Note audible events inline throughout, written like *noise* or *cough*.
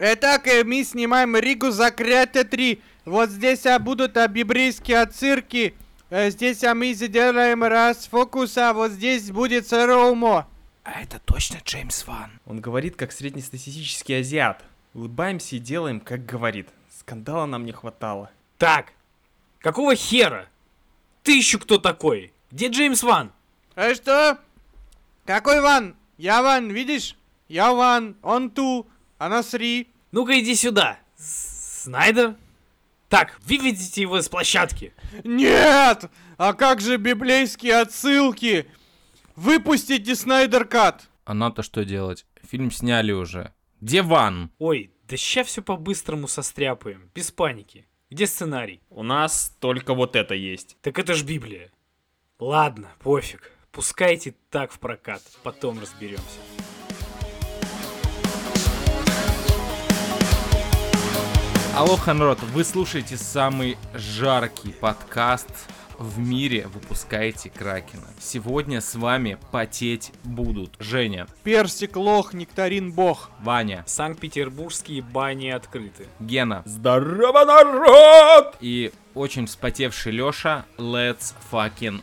Итак, э, мы снимаем Ригу Закрытие 3. Вот здесь а, будут а, библейские отсырки. Э, Здесь а, мы сделаем раз фокус, а вот здесь будет сыроумо. А это точно Джеймс Ван? Он говорит, как среднестатистический азиат. Улыбаемся и делаем, как говорит. Скандала нам не хватало. Так, какого хера? Ты еще кто такой? Где Джеймс Ван? А что? Какой Ван? Я Ван, видишь? Я Ван, он ту, она сри. Ну-ка иди сюда. Снайдер? Так, выведите его с площадки. Нет! А как же библейские отсылки? Выпустите Снайдер Кат. А нам-то что делать? Фильм сняли уже. Где Ван? Ой, да ща все по-быстрому состряпаем. Без паники. Где сценарий? У нас только вот это есть. Так это ж Библия. Ладно, пофиг. Пускайте так в прокат. Потом разберемся. Алоха, народ, вы слушаете самый жаркий подкаст в мире «Выпускайте Кракена». Сегодня с вами потеть будут Женя, Персик, лох, нектарин, бог. Ваня, Санкт-Петербургские бани открыты. Гена Здорово, народ! и очень вспотевший Лёша. Let's fucking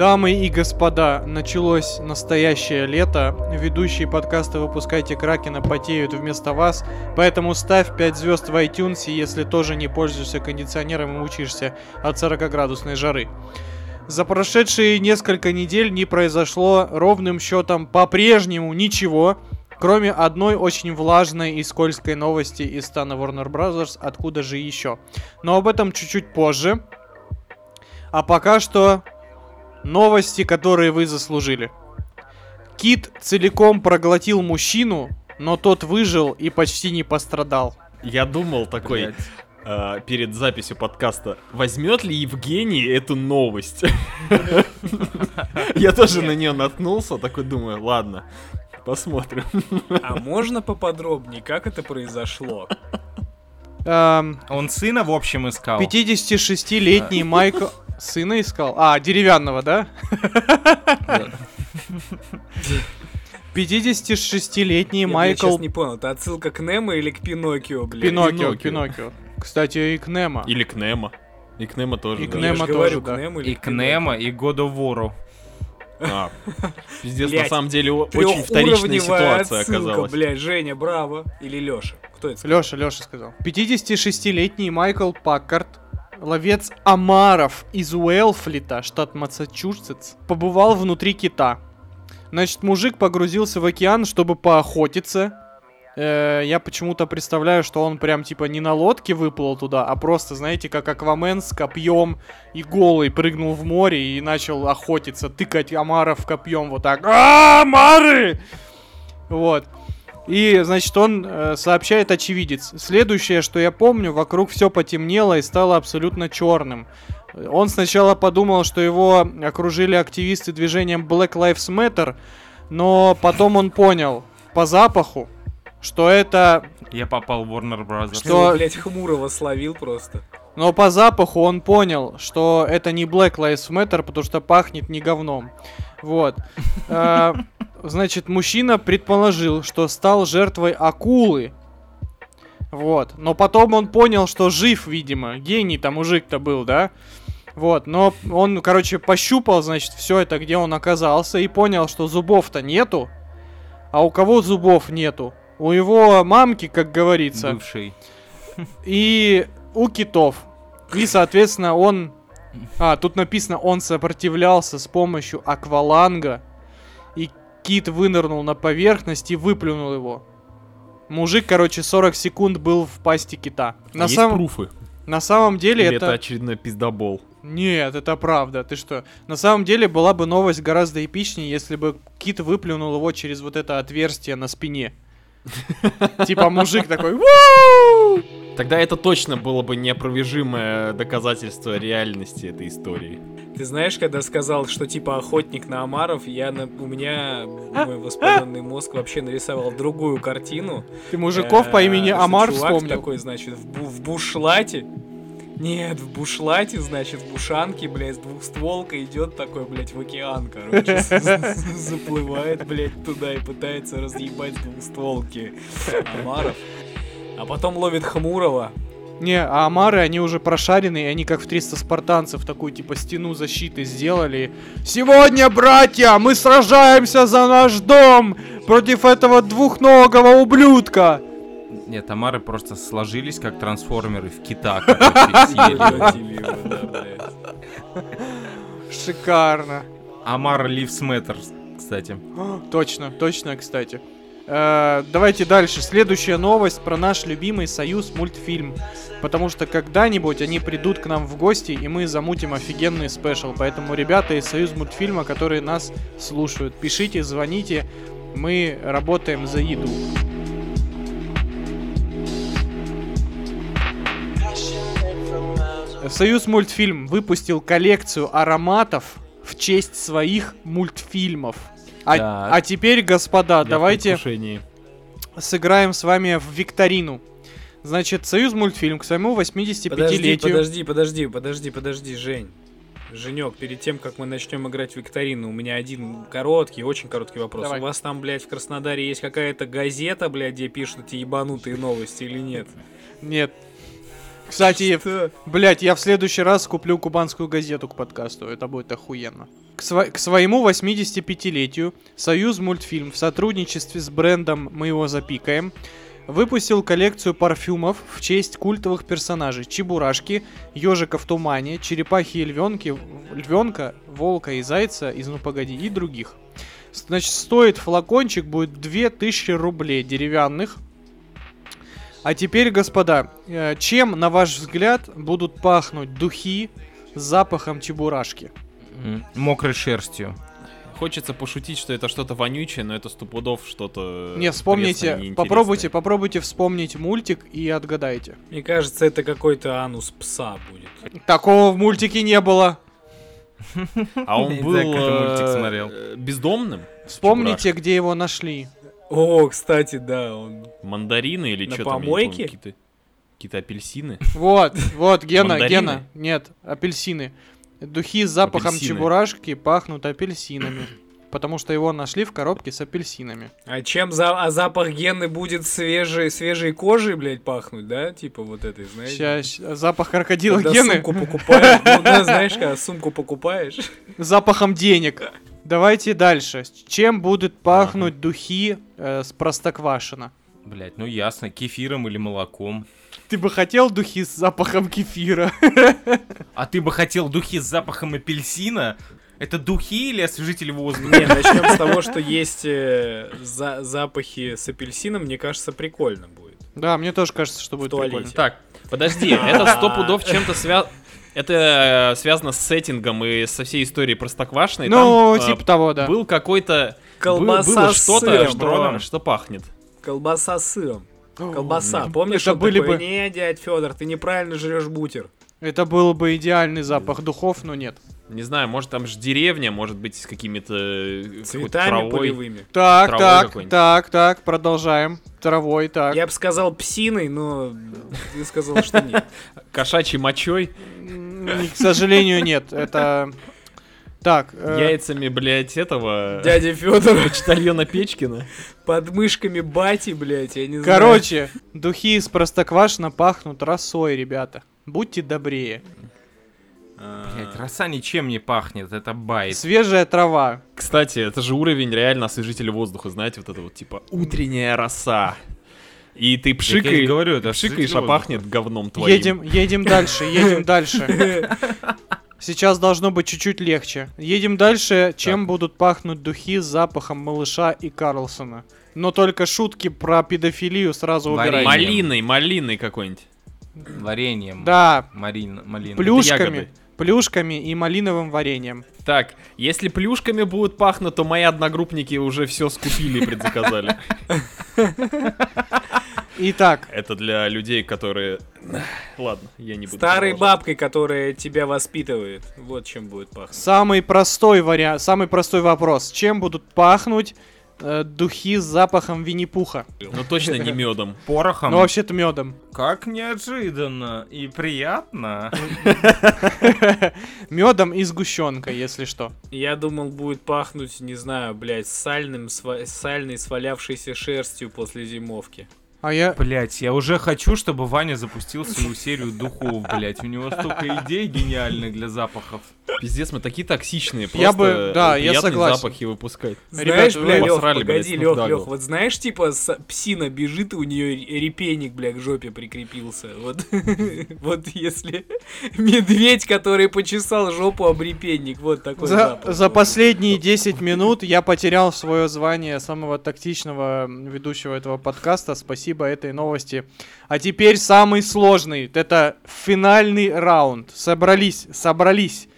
Дамы и господа, началось настоящее лето. Ведущие подкаста «Выпускайте Кракена» потеют вместо вас, поэтому ставь 5 звезд в iTunes, если тоже не пользуешься кондиционером и учишься от 40-градусной жары. За прошедшие несколько недель не произошло ровным счетом по-прежнему ничего, кроме одной очень влажной и скользкой новости из стана Warner Bros. Откуда же еще? Но об этом чуть-чуть позже. А пока что новости, которые вы заслужили. Кит целиком проглотил мужчину, но тот выжил и почти не пострадал. Я думал такой, э, перед записью подкаста, возьмет ли Евгений эту новость? Я тоже на нее наткнулся, такой думаю, ладно, посмотрим. А можно поподробнее, как это произошло? Эм, Он сына, в общем, искал. 56-летний Майкл... Сына искал? А, деревянного, да? *laughs* 56-летний Я, блядь, Майкл сейчас не понял, это отсылка к Немо или к Пиноккио, блядь? Пиноккио, Пиноккио. Пиноккио. Кстати, и к Немо. Или к Немо. И к Немо тоже. И к Я Немо тоже, да. И к Немо, и Году Вору. А, *laughs* Пиздец, на Блядь, самом деле очень вторичная ситуация отсылка, оказалась. блядь, Женя, браво. Или Лёша. Кто это сказал? Леша, Леша сказал. 56-летний Майкл Паккарт, ловец омаров из Уэлфлита, штат Массачусетс, побывал внутри кита. Значит, мужик погрузился в океан, чтобы поохотиться. Э, я почему-то представляю, что он прям типа не на лодке выплыл туда, а просто, знаете, как Аквамен с копьем и голый прыгнул в море и начал охотиться, тыкать омаров копьем вот так. А, омары! Вот. И, значит, он э, сообщает очевидец. Следующее, что я помню, вокруг все потемнело и стало абсолютно черным. Он сначала подумал, что его окружили активисты движением Black Lives Matter, но потом он понял по запаху, что это... Я попал в Warner Bros. Что- блядь, Хмурого словил просто. Но по запаху он понял, что это не Black Lives Matter, потому что пахнет не говном. Вот. Значит, мужчина предположил, что стал жертвой акулы. Вот. Но потом он понял, что жив, видимо. Гений-то мужик-то был, да? Вот. Но он, короче, пощупал, значит, все это, где он оказался, и понял, что зубов-то нету. А у кого зубов нету? У его мамки, как говорится Бывший. и у китов. И, соответственно, он... А, тут написано, он сопротивлялся с помощью акваланга. Кит вынырнул на поверхность и выплюнул его. Мужик, короче, 40 секунд был в пасти кита. А На, есть самом- пруфы? на самом деле Или это... это очередной пиздобол? Нет, это правда. Ты что? На самом деле была бы новость гораздо эпичнее, если бы кит выплюнул его через вот это отверстие на спине. *laughs* Типа мужик такой! Тогда это точно было бы неопровержимое доказательство реальности этой истории. Ты знаешь, когда сказал, что типа охотник на омаров, я на- у меня мой воспаленный мозг вообще нарисовал другую картину. Ты мужиков по имени Э, Амар чувак вспомнил. такой, значит, в, бу- в бушлате. Нет, в бушлате, значит, в бушанке, блядь, с двухстволкой идет такой, блядь, в океан, короче. *laughs* Заплывает, блядь, туда и пытается разъебать двухстволки омаров. А потом ловит Хмурого. Не, а Амары, они уже прошаренные, они как в 300 спартанцев такую типа стену защиты сделали. Сегодня, братья, мы сражаемся за наш дом против этого двухногого ублюдка. Нет, Тамары просто сложились как трансформеры в кита. Шикарно. Амар Lives Matter, кстати. Точно, точно, кстати. Э, давайте дальше. Следующая новость про наш любимый Союз мультфильм. Потому что когда-нибудь они придут к нам в гости, и мы замутим офигенный спешл. Поэтому ребята из Союз мультфильма, которые нас слушают, пишите, звоните. Мы работаем за еду. Союз мультфильм выпустил коллекцию ароматов в честь своих мультфильмов. А, а теперь, господа, Я давайте сыграем с вами в викторину. Значит, Союз мультфильм к своему Подожди, 85-летию. подожди, подожди, подожди, подожди, Жень. Женек, перед тем, как мы начнем играть в викторину, у меня один короткий, очень короткий вопрос. Давай. У вас там, блядь, в Краснодаре есть какая-то газета, блядь, где пишут эти ебанутые новости или нет? Нет. Кстати, блять, я в следующий раз куплю кубанскую газету к подкасту. Это будет охуенно. К, сво- к своему 85-летию Союз мультфильм в сотрудничестве с брендом «Мы его запикаем» выпустил коллекцию парфюмов в честь культовых персонажей Чебурашки, Ежика в тумане, Черепахи и львенки, Львенка, Волка и Зайца из «Ну погоди» и других. Значит, стоит флакончик будет 2000 рублей деревянных. А теперь, господа, э, чем, на ваш взгляд, будут пахнуть духи с запахом чебурашки? Мокрой шерстью. Хочется пошутить, что это что-то вонючее, но это стопудов что-то... Не, вспомните, попробуйте, попробуйте вспомнить мультик и отгадайте. Мне кажется, это какой-то анус пса будет. Такого в мультике не было. А он *laughs* был э, бездомным? Вспомните, где его нашли. О, кстати, да, он... Мандарины или что там? помойке? Какие-то какие-то апельсины? Вот, вот, Гена, Мандарины? Гена, нет, апельсины. Духи с запахом Апельсины. чебурашки пахнут апельсинами. Потому что его нашли в коробке с апельсинами. А чем за... а запах гены будет свежей, свежей кожей, блядь, пахнуть, да? Типа вот этой, знаете? Ща, щ- запах крокодила Когда Гены сумку покупаешь, ну да, знаешь, когда сумку покупаешь. запахом денег. Давайте дальше. Чем будут пахнуть духи э, с простоквашино? Блять, ну ясно, кефиром или молоком. Ты бы хотел духи с запахом кефира? *laughs* А ты бы хотел духи с запахом апельсина? Это духи или освежитель воздуха? Не, начнем с того, что есть э, за- запахи с апельсином, мне кажется, прикольно будет. Да, мне тоже кажется, что будет прикольно. Так, подожди, *laughs* это сто пудов чем-то связано... Это э, связано с сеттингом и со всей историей Простоквашиной. Ну, Там, э, типа того, да. Был какой-то... Колбаса был- было с что-то, сыром, что, бро. что пахнет. Колбаса с сыром. Колбаса. Помнишь, Это были такой, бы- не, дядь Федор, ты неправильно жрешь бутер. Это был бы идеальный запах духов, но нет. Не знаю, может там же деревня, может быть с какими-то... э, Цветами травой. полевыми. Так, Травой так, так, так, продолжаем. Травой, так. Я бы сказал псиной, но ты сказал, что нет. *laughs* Кошачьей мочой, К сожалению, нет. Это... Так, э, яйцами, блядь, этого... Дядя Федор Почтальона *laughs* Печкина. под мышками бати, блядь, я не знаю. короче, духи из простоквашино пахнут росой, ребята. Будьте добрее. Блять, роса ничем не пахнет, это байт. Свежая трава. Кстати, это же уровень реально освежителя воздуха, знаете, вот это вот типа утренняя роса. И ты я пшикаешь, говорю, это пшикаешь, а пахнет говном твоим. Едем, едем дальше, едем дальше. *laughs* Сейчас должно быть чуть-чуть легче. Едем дальше. Чем будут пахнуть духи с запахом малыша и Карлсона? Но только шутки про педофилию сразу убирайте. Малиной, малиной какой-нибудь. Вареньем. Да, Марин, малин. плюшками. Плюшками и малиновым вареньем. Так, если плюшками будут пахнуть, то мои одногруппники уже все скупили и предзаказали. Итак, Это для людей, которые... Ладно, я не буду. Старой продолжать. бабкой, которая тебя воспитывает. Вот чем будет пахнуть. самый простой вариант, самый простой вопрос. Чем будут пахнуть э, духи с запахом Винни-Пуха? Ну точно не медом. *laughs* Порохом. Ну, вообще-то медом. Как неожиданно и приятно. *laughs* Медом и сгущенкой, если что. Я думал, будет пахнуть, не знаю, блядь, сальным, сальной свалявшейся шерстью после зимовки. А я... Блять, я уже хочу, чтобы Ваня запустил свою серию духов, блять. У него столько идей гениальных для запахов. Пиздец, мы такие токсичные. Я бы- просто да, я согласен. запахи выпускать. Знаешь, Ребята, бля, Лёх, посрали, блядь, погоди, Snoop Лёх. Лёх, вот знаешь, типа, с- псина бежит, и у нее репейник, бля, к жопе прикрепился. Вот, *laughs* вот если медведь, который почесал жопу об репейник, вот такой За, запах. за последние 10 минут я потерял свое звание самого тактичного ведущего этого подкаста. Спасибо этой новости. А теперь самый сложный. Это финальный раунд. Собрались, собрались.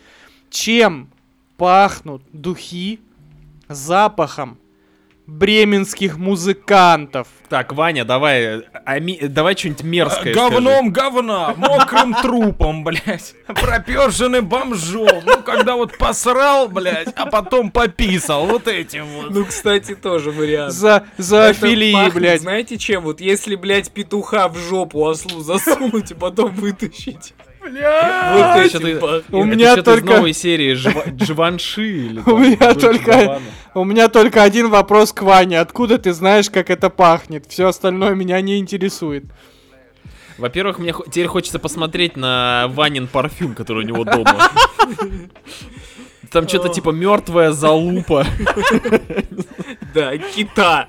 Чем пахнут духи запахом бременских музыкантов? Так, Ваня, давай, ами- давай что-нибудь мерзкое скажи. Говном говна, мокрым *laughs* трупом, блять. Проперженным бомжом. Ну, когда вот посрал, блять, а потом пописал. Вот этим вот. Ну, кстати, тоже вариант. За, зоофилии, пахнет, блядь. Знаете чем? Вот если, блядь, петуха в жопу ослу засунуть, и потом вытащить. Пахнет. У меня только- новой серии Жива- Дживанши или У меня только-. У меня только один вопрос к Ване. Откуда ты знаешь, как это пахнет? Все остальное меня не интересует. Во-первых, мне теперь хочется посмотреть на Ванин парфюм, который у него дома. Там что-то типа мертвая залупа. Да, кита.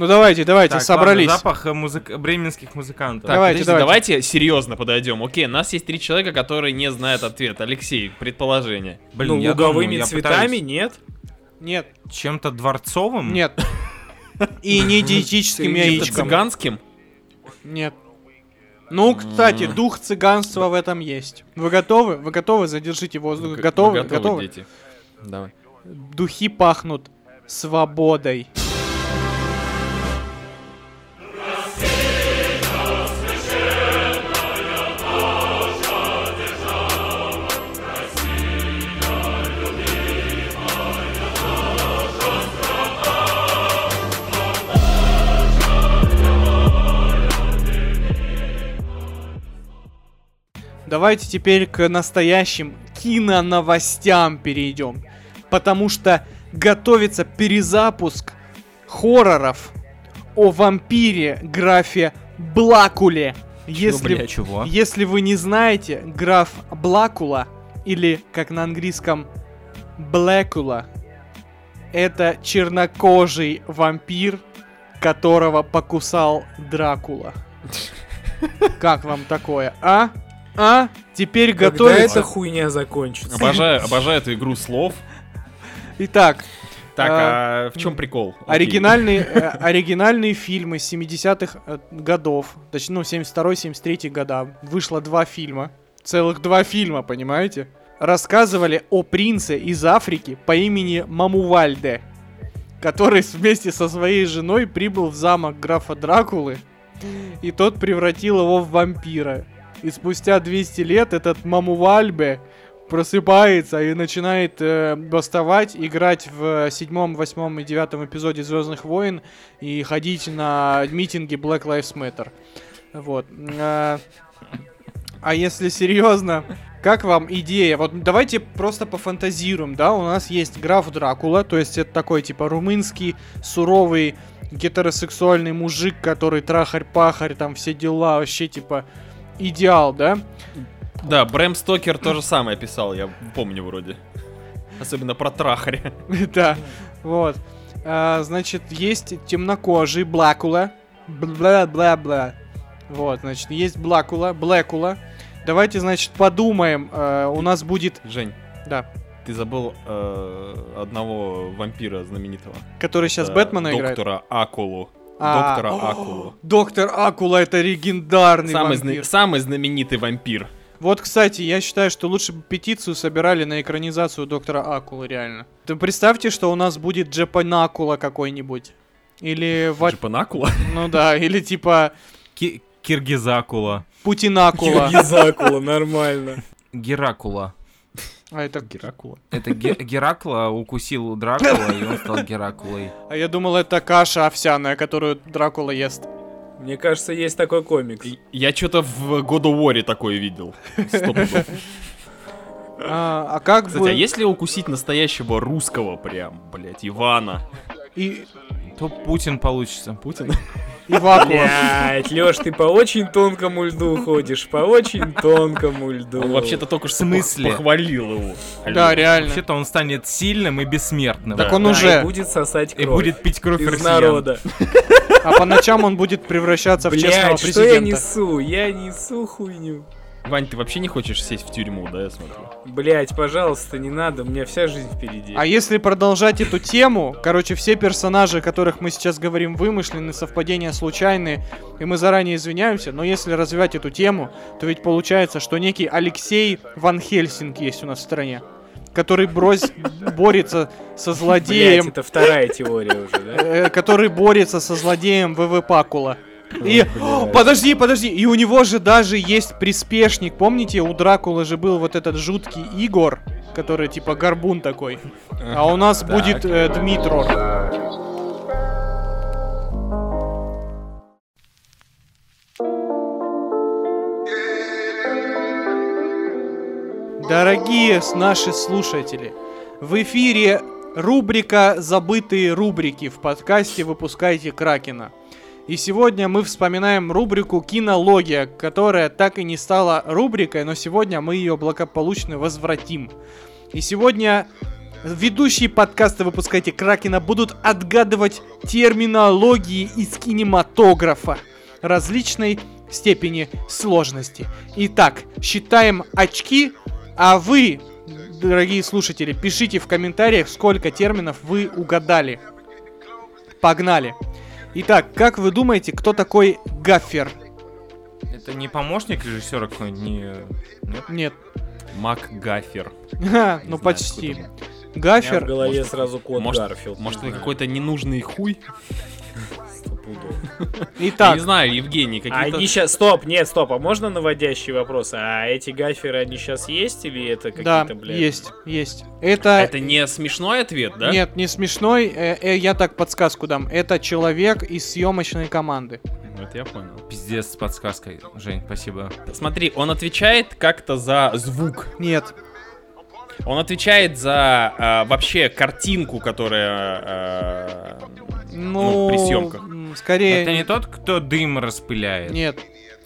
Ну давайте, давайте, Так, собрались. ладно, запах э, музык- бременских музыкантов. Так, Давайте, подожди, давайте. давайте серьезно подойдем. Окей, у нас есть три человека, которые не знают ответ. Алексей, предположение. Блин, ну, луговыми думаю, цветами пытаюсь нет? Нет, Чем-то дворцовым? нет. И не диетическим яичком. цыганским? Нет. Ну, кстати, дух цыганства в этом есть. Вы готовы? Вы готовы? Задержите воздух. Вы Готовы? готовы, Готовы? дети? Давай. Духи пахнут свободой. Давайте теперь к настоящим киноновостям перейдем. Потому что готовится перезапуск хорроров о вампире графе Блакуле. Если, бля, Чего? если вы не знаете, граф Блакула, или как на английском Блэкула, это чернокожий вампир, которого покусал Дракула. *laughs* Как вам такое, а? А? Теперь Когда готовится... эта хуйня закончится? Обожаю, *laughs* обожаю эту игру слов. Итак, Так, А, а в чем прикол? Окей. оригинальные, э, оригинальные фильмы 70-х э, годов, точнее, ну, 72-73 года, вышло два фильма, целых два фильма, понимаете? Рассказывали о принце из Африки по имени Мамувальде, который вместе со своей женой прибыл в замок графа Дракулы, и тот превратил его в вампира. И спустя 200 лет этот Мамувальбе просыпается и начинает э, бастовать, играть в э, седьмом, восьмом и девятом эпизоде Звездных войн и ходить на митинги Black Lives Matter. Вот. Э, А если серьезно, как вам идея? Вот давайте просто пофантазируем, да? У нас есть граф Дракула, то есть это такой типа румынский суровый гетеросексуальный мужик, который трахарь-пахарь, там все дела, вообще типа идеал, да? Да, Брэм Стокер то же самое писал, я помню вроде. Особенно про трахаря. *laughs* Да, вот. А, значит, есть темнокожий Блакула. Бла-бла-бла. Вот, значит, есть Блакула, Блэкула. Давайте, значит, подумаем. а, у нас будет, Жень, да, ты забыл э, одного вампира знаменитого. который сейчас Э, Бэтмена играет. Доктора Акулу. А, Доктора о, Акулу. Доктор Акула это легендарный Самый, вампир. зна- самый знаменитый вампир. Вот, кстати, я считаю, что лучше бы петицию собирали на экранизацию доктора Акулы, реально. Ты представьте, что у нас будет Джапанакула какой-нибудь. Или... Ва- Джапанакула? Ну да, *laughs* или типа Ки- Киргизакула. Путинакула. Гизакула, нормально. Геракула. А это... Геракула. Это Ге- Геракла укусил Дракула, и он стал Геракулой. А я думал, это каша овсяная, которую Дракула ест. Мне кажется, есть такой комикс. Я что-то в God of War такое видел. А, а как Кстати, бы... а если укусить настоящего русского прям, блять, Ивана? И... То Путин получится. Путин? И вакуум. Блять, Леш, ты по очень тонкому льду ходишь, по очень тонкому льду. Он вообще-то только что В смысле? пох- похвалил его. Да, реально. Вообще-то он станет сильным и бессмертным. Так он уже. и будет сосать И кровь. будет пить кровь из народа. А по ночам он будет превращаться в честного Блять, что я президента. несу? Я несу хуйню. Вань, ты вообще не хочешь сесть в тюрьму, да, я смотрю? Блять, пожалуйста, не надо, у меня вся жизнь впереди. А если продолжать эту тему, короче, все персонажи, о которых мы сейчас говорим, вымышлены, совпадения случайные, и мы заранее извиняемся, но если развивать эту тему, то ведь получается, что некий Алексей Ван Хельсинг есть у нас в стране, который брось, борется со Блять, злодеем, это вторая теория уже, да? э, который борется со злодеем ВВ Пакула. И, О, подожди, подожди, и у него же даже есть приспешник, помните, у Дракулы же был вот этот жуткий Игор, который типа горбун такой, а у нас *laughs* будет э, Дмитрор. Дорогие наши слушатели, в эфире рубрика «Забытые рубрики» в подкасте «Выпускайте Кракена». И сегодня мы вспоминаем рубрику «Кинология», которая так и не стала рубрикой, но сегодня мы ее благополучно возвратим. И сегодня ведущие подкаста «Выпускайте Кракена» будут отгадывать терминологии из кинематографа различной степени сложности. Итак, считаем очки, а вы, дорогие слушатели, пишите в комментариях, сколько терминов вы угадали. Погнали. Итак, как вы думаете, кто такой гаффер? Это не помощник режиссера какой-нибудь? Не... Нет? Нет. Мак Гафер. Ха, ну знаю, почти. там. У меня в Гафер. голове Может, сразу кот может, Гарфилд. Может, знаю. какой-то ненужный хуй? Стопудово. Я *laughs* Итак, не знаю, Евгений, А какие-то... они сейчас... Стоп, нет, стоп, а можно наводящий вопрос? А эти гаферы, они сейчас есть или это да, какие-то, блядь? есть, есть. Это... Это не смешной ответ, да? Нет, не смешной. э, э, я так подсказку дам. Это человек из съемочной команды. Это я понял. Пиздец с подсказкой. Жень, спасибо. Смотри, он отвечает как-то за звук. Нет. Он отвечает за а, вообще картинку, которая... а, Ну, при съемках. Скорее. Это не тот, кто дым распыляет. Нет.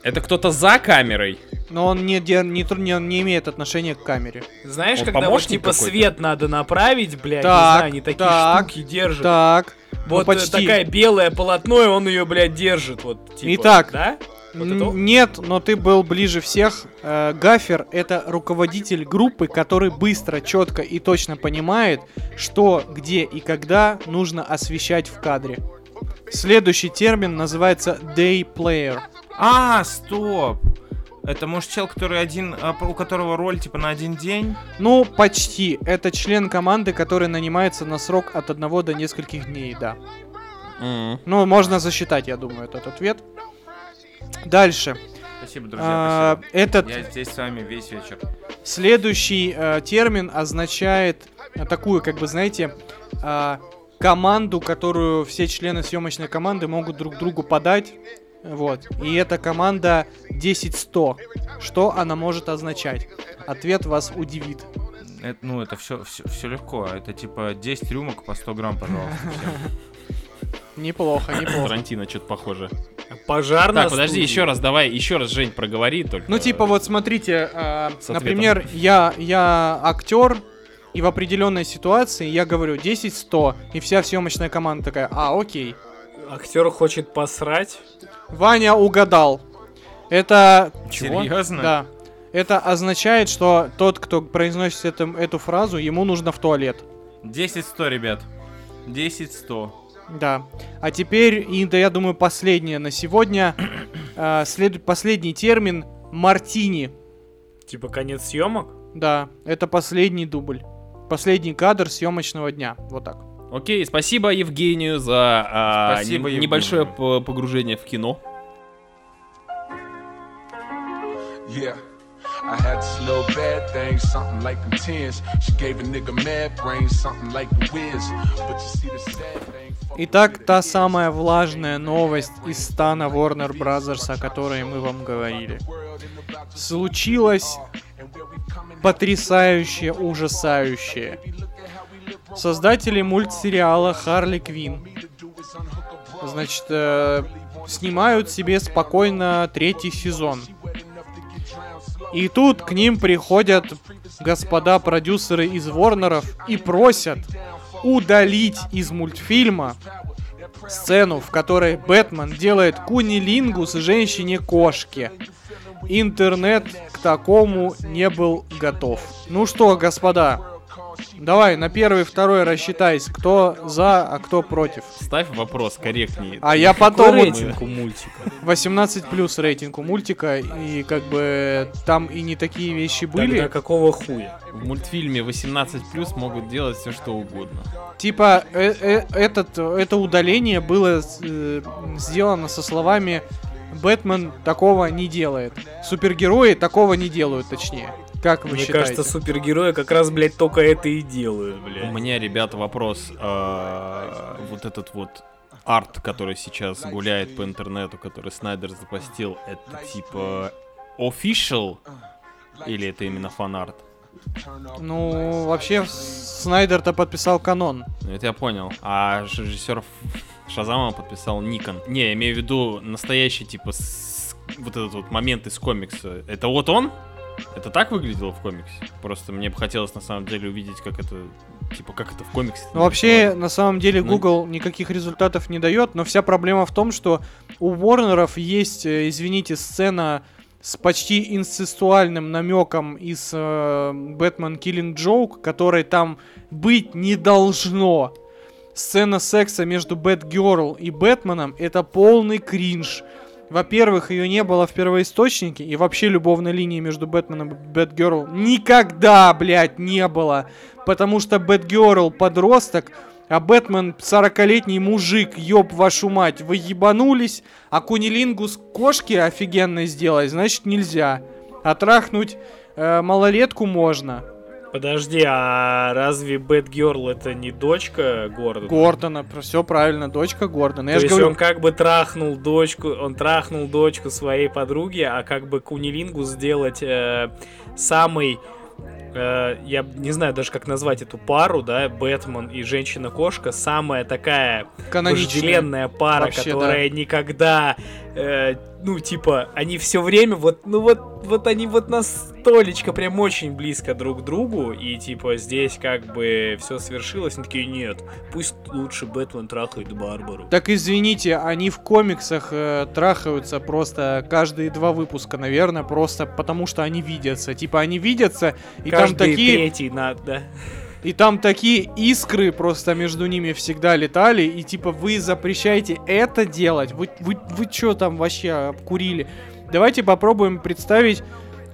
это кто-то за камерой. Но он не, не, не, не имеет отношения к камере. Знаешь, Он когда вот типа какой-то? свет надо направить, блядь, Так, не знаю, они такие так, штуки держат. Так. ну, Вот э, почти. такая белое полотно, и он ее, блядь, держит, вот, типа. Итак. Да? Вот Н- это? Нет, но ты был ближе всех. Э, Гафер это руководитель группы, который быстро, четко и точно понимает, что, где и когда нужно освещать в кадре. Следующий термин называется day player. А, стоп! Это может чел, который один, а, у которого роль типа на один день? Ну, почти. Это член команды, который нанимается на срок от одного до нескольких дней, да. Ну, можно засчитать, я думаю, этот ответ. Дальше. Спасибо, друзья, А, спасибо. этот Я здесь с вами весь вечер. Следующий э, термин означает такую, как бы, знаете, э, команду, которую все члены съемочной команды могут друг другу подать. Вот. И эта команда 10-100. Что она может означать? Ответ вас удивит. Это, ну, это все, все, легко. Это типа 10 рюмок по 100 грамм, пожалуйста. *laughs* Неплохо, неплохо. Тарантино что-то похоже. Пожарная Так, подожди, студия. еще раз, давай, еще раз, Жень, проговори только. Ну, типа, вот смотрите, э, например, я, я актер, и в определенной ситуации я говорю 10-100, и вся съемочная команда такая, а, окей. Актер хочет посрать. Ваня угадал. Это... Серьезно? Да. Это означает, что тот, кто произносит эту, эту фразу, ему нужно в туалет. 10-100, ребят. 10-100. Да. А теперь, и да, я думаю, последнее на сегодня. *clears throat* Э, следует последний термин мартини. Типа конец съемок? Да, это последний дубль. Последний кадр съемочного дня. Вот так. Окей, спасибо Евгению за а, Спасибо, Евгений. небольшое погружение в кино. Yeah. I had this little bad thing, something like them tens. She gave a nigga mad brains, something like the whiz. But you see the sad thing. Итак, та самая влажная новость из стана Warner Brothers, о которой мы вам говорили. Случилось потрясающее, ужасающее. Создатели мультсериала Харли Квин, значит, э, снимают себе спокойно третий сезон. И тут к ним приходят господа продюсеры из Ворнеров и просят удалить из мультфильма сцену, в которой Бэтмен делает кунилингус женщине-кошке. Интернет к такому не был готов. Ну что, господа, давай на первый, второй рассчитайся, кто за, а кто против. Ставь вопрос корректнее. А я потом рейтинг у мультика? 18 плюс рейтинг у мультика, и как бы там и не такие вещи были. Тогда какого хуя? В мультфильме 18+, могут делать все что угодно. Типа, э- э- этот, это удаление было э, сделано со словами Бэтмен такого не делает. Супергерои такого не делают, точнее. Как вы Мне считаете? кажется, супергерои как раз, блядь, только это и делают, У блядь. меня, ребята, вопрос. а, Вот этот вот арт, который сейчас гуляет по интернету, который Снайдер запостил, это типа official или это именно фан-арт? Ну, вообще, Снайдер-то подписал канон. Это я понял. А режиссер Шазама подписал не канон. Не, я имею в виду настоящий, типа, с- вот этот вот момент из комикса. Это вот он? Это так выглядело в комиксе? Просто мне бы хотелось на самом деле увидеть, как это, типа, как это в комиксе. Ну, вообще, на самом деле, Ну- Google никаких результатов не дает, но вся проблема в том, что у Warner'ов есть, э, извините, сцена с почти инцестуальным намеком из э, Batman Killing Joke, которой там быть не должно. Сцена секса между Бэтгерл и Бэтменом это полный кринж. Во-первых, ее не было в первоисточнике, и вообще любовной линии между Бэтменом и Бэтгерл никогда, блядь, не было. Потому что Бэтгерл подросток, а Бэтмен 40-летний мужик, ёб вашу мать, вы ебанулись, а кунилингус кошки офигенно сделать, значит нельзя. А трахнуть э, малолетку можно. Подожди, а разве Бэтгерл это не дочка Гордона? Гордона, все правильно, дочка Гордона. Я То есть говорю, он как бы трахнул дочку, он трахнул дочку своей подруги, а как бы кунилингу сделать э, самый, э, я не знаю даже как назвать эту пару, да, Бэтмен и женщина-кошка, самая такая вожделенная пара, Вообще, которая никогда, э, ну типа, они все время вот, ну вот, вот они вот настолечко прям очень близко друг к другу, и типа здесь как бы все свершилось, они такие, нет, пусть лучше Бэтмен трахает Барбару. Так извините, они в комиксах э, трахаются просто каждые два выпуска, наверное, просто потому что они видятся. Типа они видятся, и там Каждый такие, третий надо, да. И там такие искры просто между ними всегда летали, и типа вы запрещаете это делать. Вы вы вы что там вообще обкурили? Давайте попробуем представить,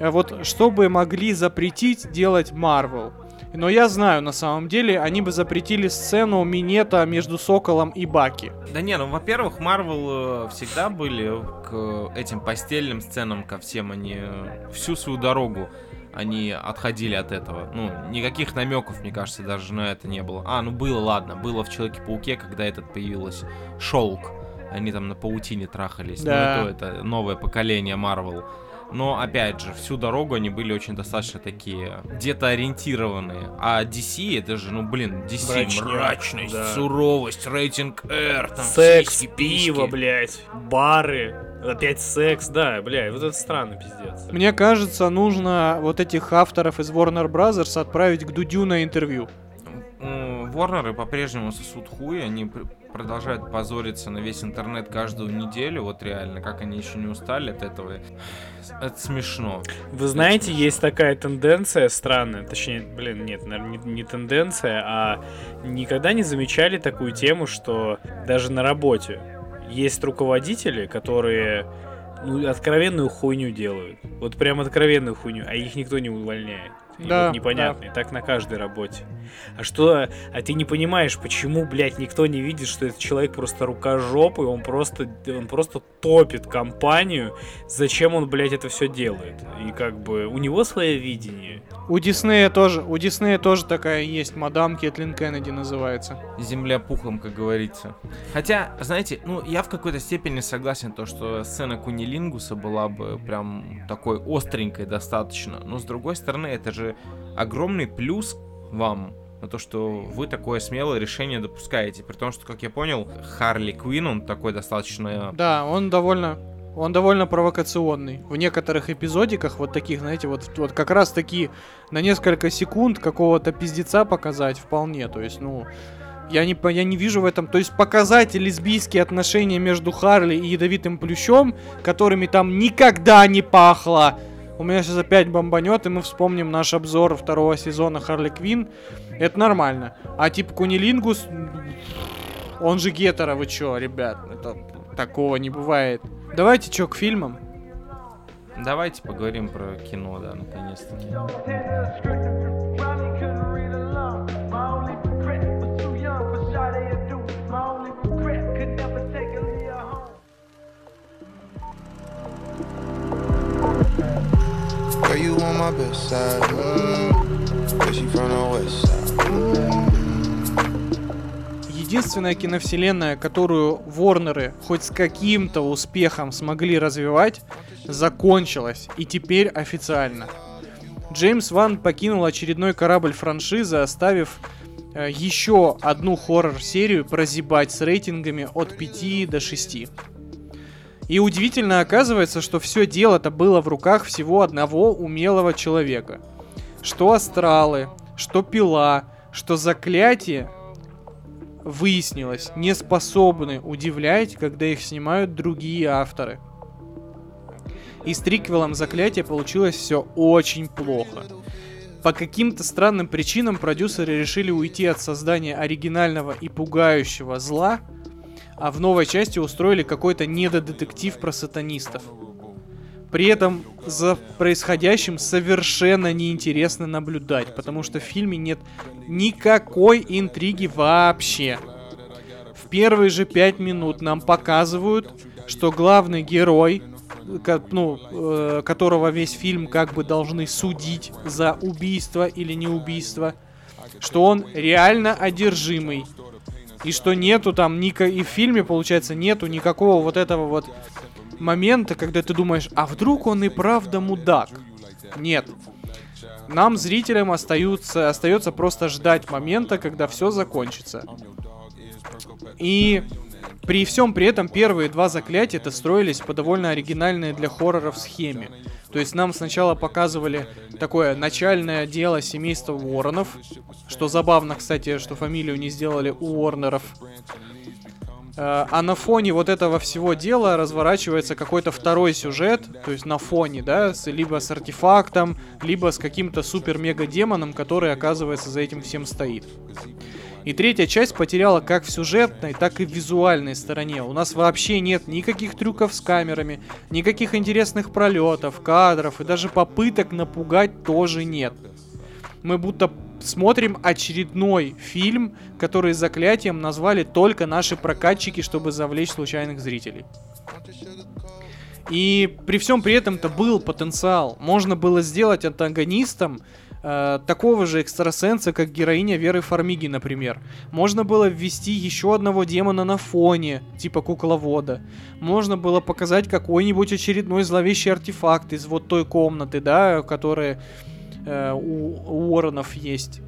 э, вот что бы могли запретить делать Marvel. Но я знаю, на самом деле, они бы запретили сцену минета между Соколом и Баки. Да не, ну, во-первых, Марвел э, всегда были к этим постельным сценам, ко всем они э, всю свою дорогу они отходили от этого. Ну, никаких намеков, мне кажется, даже на это не было. А, ну было, ладно, было в Человеке-пауке, когда этот появилась шелк. Они там на паутине трахались. Да. Ну, и то это новое поколение Марвел. Но, опять же, всю дорогу они были очень достаточно такие где-то ориентированные. А DC, это же, ну, блин, DC, Мрачняк, мрачность, да. суровость, рейтинг R, там, Секс, сиськи, пиво, блядь, бары, опять секс, да, бля, вот это странно, пиздец. Мне кажется, нужно вот этих авторов из Warner Brothers отправить к Дудю на интервью. Ворнеры по-прежнему сосут хуй, они пр- продолжают позориться на весь интернет каждую неделю, вот реально, как они еще не устали от этого. Это смешно. Вы знаете, есть такая тенденция странная, точнее, блин, нет, наверное, не, не тенденция, а никогда не замечали такую тему, что даже на работе есть руководители, которые ну, откровенную хуйню делают. Вот прям откровенную хуйню, а их никто не увольняет. И Да, вот непонятно, и так на каждой работе. А что, а ты не понимаешь, почему, блядь, никто не видит, что этот человек просто рукожопый, он просто, он просто топит компанию, зачем он, блядь, это все делает? И как бы у него свое видение. У Диснея тоже, у Диснея тоже такая есть, мадам Кэтлин Кеннеди называется. Земля пухом, как говорится. Хотя, знаете, ну, я в какой-то степени согласен, то, что сцена Кунилингуса была бы прям такой остренькой достаточно. Но, с другой стороны, это же огромный плюс вам на то, что вы такое смелое решение допускаете. При том, что, как я понял, Харли Квин, он такой достаточно... Да, он довольно, он довольно провокационный. В некоторых эпизодиках вот таких, знаете, вот, вот как раз таки на несколько секунд какого-то пиздеца показать вполне. То есть, ну, я не, я не вижу в этом... То есть показать лесбийские отношения между Харли и Ядовитым Плющом, которыми там никогда не пахло. У меня сейчас опять бомбанет, и мы вспомним наш обзор второго сезона Харли Квин. Это нормально. А типа Кунилингус, он же гетеро, вы чё, ребят? Это, такого не бывает. Давайте чё, к фильмам? Давайте поговорим про кино, да, наконец-таки. You on my best side. Mm. But she from the west side. Единственная киновселенная, которую Ворнеры хоть с каким-то успехом смогли развивать, закончилась. И теперь официально. Джеймс Ван покинул очередной корабль франшизы, оставив э, еще одну хоррор-серию прозябать с рейтингами от 5 до 6. И удивительно оказывается, что все дело-то было в руках всего одного умелого человека. Что астралы, что пила, что заклятие, выяснилось, не способны удивлять, когда их снимают другие авторы. И с триквелом заклятия получилось все очень плохо. По каким-то странным причинам продюсеры решили уйти от создания оригинального и пугающего зла, а в новой части устроили какой-то недодетектив про сатанистов. При этом за происходящим совершенно неинтересно наблюдать, потому что в фильме нет никакой интриги вообще. В первые же пять минут нам показывают, что главный герой, ну, э, которого весь фильм как бы должны судить за убийство или не убийство, что он реально одержимый. И что нету там ника и в фильме, получается, нету никакого вот этого вот момента, когда ты думаешь, а вдруг он и правда мудак? Нет. Нам, зрителям, остаются, остается просто ждать момента, когда все закончится. И при всем при этом первые два заклятия это строились по довольно оригинальной для хорроров схеме. То есть нам сначала показывали такое начальное дело семейства Уорренов, что забавно, кстати, что фамилию не сделали у Уорнеров. Э, А на фоне вот этого всего дела разворачивается какой-то второй сюжет, то есть на фоне, да, с, либо с артефактом, либо с каким-то супер-мега-демоном, который, оказывается, за этим всем стоит. И третья часть потеряла как в сюжетной, так и в визуальной стороне. У нас вообще нет никаких трюков с камерами, никаких интересных пролетов, кадров и даже попыток напугать тоже нет. Мы будто смотрим очередной фильм, который заклятием назвали только наши прокатчики, чтобы завлечь случайных зрителей. И при всем при этом-то был потенциал. Можно было сделать антагонистом э, такого же экстрасенса, как героиня Веры Фармиги, например. Можно было ввести еще одного демона на фоне, типа кукловода. Можно было показать какой-нибудь очередной зловещий артефакт из вот той комнаты, да, которая э, у, у Уорренов есть.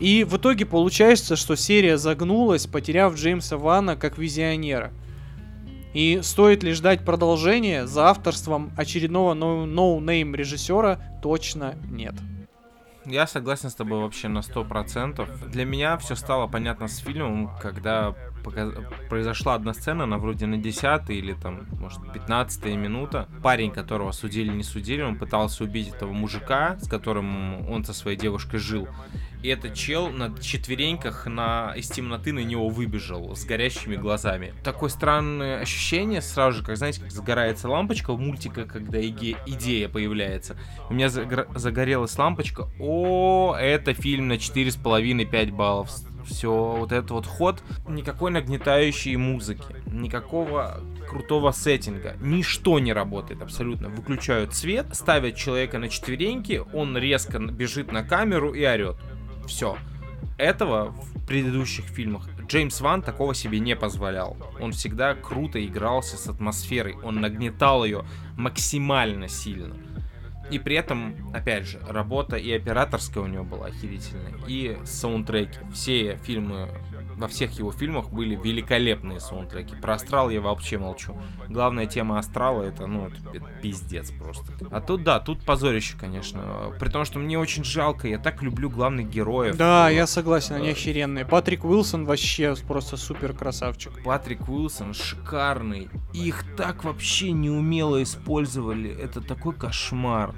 И в итоге получается, что серия загнулась, потеряв Джеймса Вана как визионера. И стоит ли ждать продолжения за авторством очередного no-name режиссера? Точно нет. Я согласен с тобой вообще на 100%. Для меня все стало понятно с фильмом, когда показ- произошла одна сцена, она вроде на 10 или там, может, 15 минута. Парень, которого судили, не судили, он пытался убить этого мужика, с которым он со своей девушкой жил. И этот чел на четвереньках на... из темноты на него выбежал с горящими глазами. Такое странное ощущение сразу же, как, знаете, как загорается лампочка в мультиках, когда иге- идея появляется. У меня загра- загорелась лампочка. О, это фильм на 4,5-5 баллов. Все, вот этот вот ход. Никакой нагнетающей музыки. Никакого крутого сеттинга. Ничто не работает абсолютно. Выключают свет, ставят человека на четвереньки, он резко бежит на камеру и орет. Все. Этого в предыдущих фильмах Джеймс Ван такого себе не позволял. Он всегда круто игрался с атмосферой, он нагнетал ее максимально сильно. И при этом, опять же, работа и операторская у него была охерительная, и саундтреки. Все фильмы, во всех его фильмах были великолепные саундтреки. Про Астрал я вообще молчу. Главная тема Астрала это, ну, это, это пиздец просто. А тут, да, тут позорище, конечно. При том, что мне очень жалко, я так люблю главных героев. Да, Э, я согласен, они охеренные. Патрик Уилсон вообще просто супер красавчик. Патрик Уилсон шикарный. Их так вообще неумело использовали. Это такой кошмар.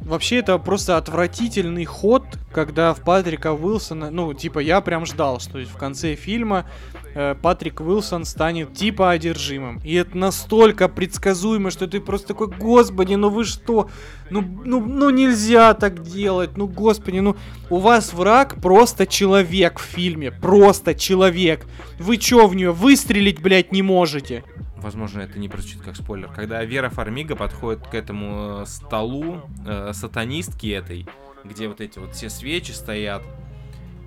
Вообще это просто отвратительный ход, когда в Патрика Уилсона, ну, типа, я прям ждал, что в конце фильма э, Патрик Уилсон станет типа одержимым. И это настолько предсказуемо, что ты просто такой, господи, ну вы что? Ну, ну, ну нельзя так делать, ну господи, ну у вас враг просто человек в фильме, просто человек. Вы чё в нее выстрелить, блядь, не можете? Возможно, это не прозвучит как спойлер. Когда Вера Фармига подходит к этому э, столу э, сатанистки этой, где вот эти вот все свечи стоят,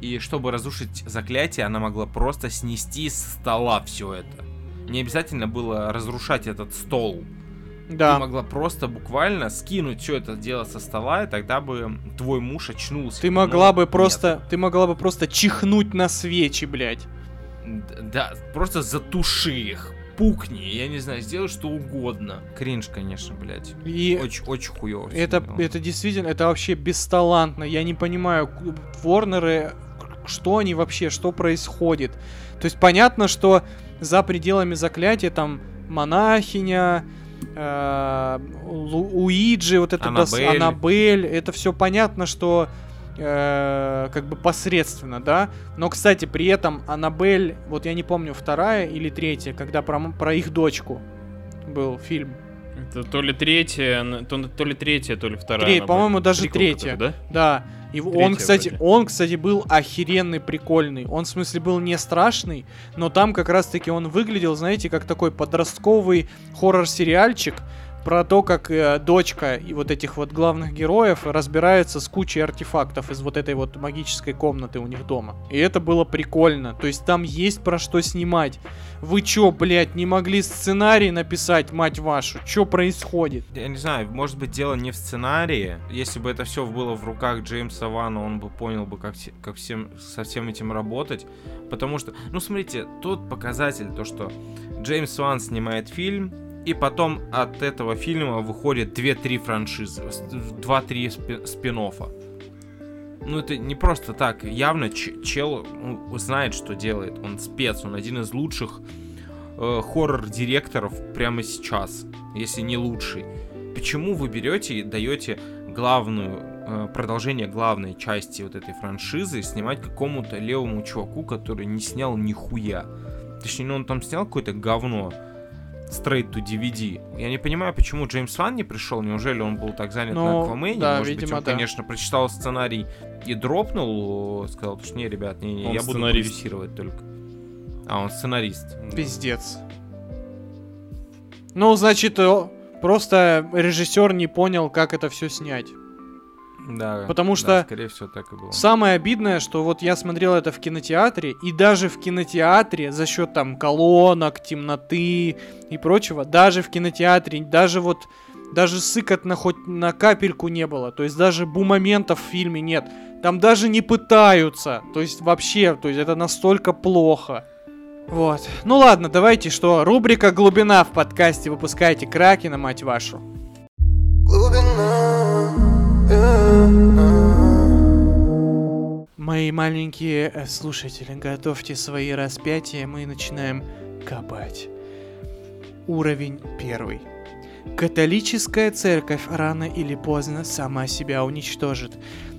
и чтобы разрушить заклятие, она могла просто снести с стола все это. Не обязательно было разрушать этот стол. Да. Ты могла просто буквально скинуть все это дело со стола, и тогда бы твой муж очнулся. Ты Но могла бы нет. просто, ты могла бы просто чихнуть на свечи, блядь. Да, просто затуши их. Пукни, я не знаю, сделай что угодно. Кринж, конечно, блядь. И Очень, очень хуёво. это, это действительно, это вообще бесталантно. Я не понимаю, Ворнеры, что они вообще, что происходит. То есть понятно, что за пределами заклятия там монахиня, э, Лу- Уиджи, вот это дос- Аннабель. Аннабель, это все понятно, что э, как бы посредственно, да. Но, кстати, при этом Аннабель, вот я не помню, вторая или третья, когда про, про их дочку был фильм. Это то ли третья, то, то ли третья, то ли вторая. Тре- она по-моему, даже Прикол третья. да? Да. И он, кстати, вроде. он, кстати, был охеренный, прикольный. Он, в смысле, был не страшный, но там как раз-таки он выглядел, знаете, как такой подростковый хоррор-сериальчик про то, как э, дочка и вот этих вот главных героев разбираются с кучей артефактов из вот этой вот магической комнаты у них дома. И это было прикольно. То есть там есть про что снимать. Вы чё, блядь, не могли сценарий написать, мать вашу? Чё происходит? Я не знаю, может быть, дело не в сценарии. Если бы это все было в руках Джеймса Вана, он бы понял бы, как, как всем, со всем этим работать. Потому что, ну, смотрите, тот показатель, то, что Джеймс Ван снимает фильм, и потом от этого фильма выходит 2-3 франшизы, с- 2-3 спи- спин-оффа. Ну, это не просто так. Явно чел ну, знает, что делает. Он спец, он один из лучших э, хоррор-директоров прямо сейчас, если не лучший. Почему вы берете и даете главную э, продолжение главной части вот этой франшизы снимать какому-то левому чуваку, который не снял нихуя? Точнее, ну, он там снял какое-то говно. Straight to DVD. Я не понимаю, почему Джеймс Ван не пришел. Неужели он был так занят Ну, на Аквамене? да, Может быть, видимо, он, да. конечно, прочитал сценарий и дропнул, сказал, что не, ребят, не, не, Он я буду сценарист. продюсировать только. А, он сценарист. Пиздец. Ну, значит, э, просто режиссер не понял, как это все снять. Да. Потому да, что скорее всего, так и было. Самое обидное, что вот я смотрел это в кинотеатре, и даже в кинотеатре за счет там колонок, темноты и прочего, даже в кинотеатре, даже вот, даже сыкотно хоть на капельку не было. То есть даже бу-моментов в фильме нет. Там даже не пытаются. То есть вообще, то есть это настолько плохо. Вот. Ну ладно, давайте что, рубрика «Глубина» в подкасте выпускайте Кракена, мать вашу. Мои маленькие э, слушатели, готовьте свои распятия, мы начинаем копать. Уровень первый. Католическая церковь рано или поздно сама себя уничтожит.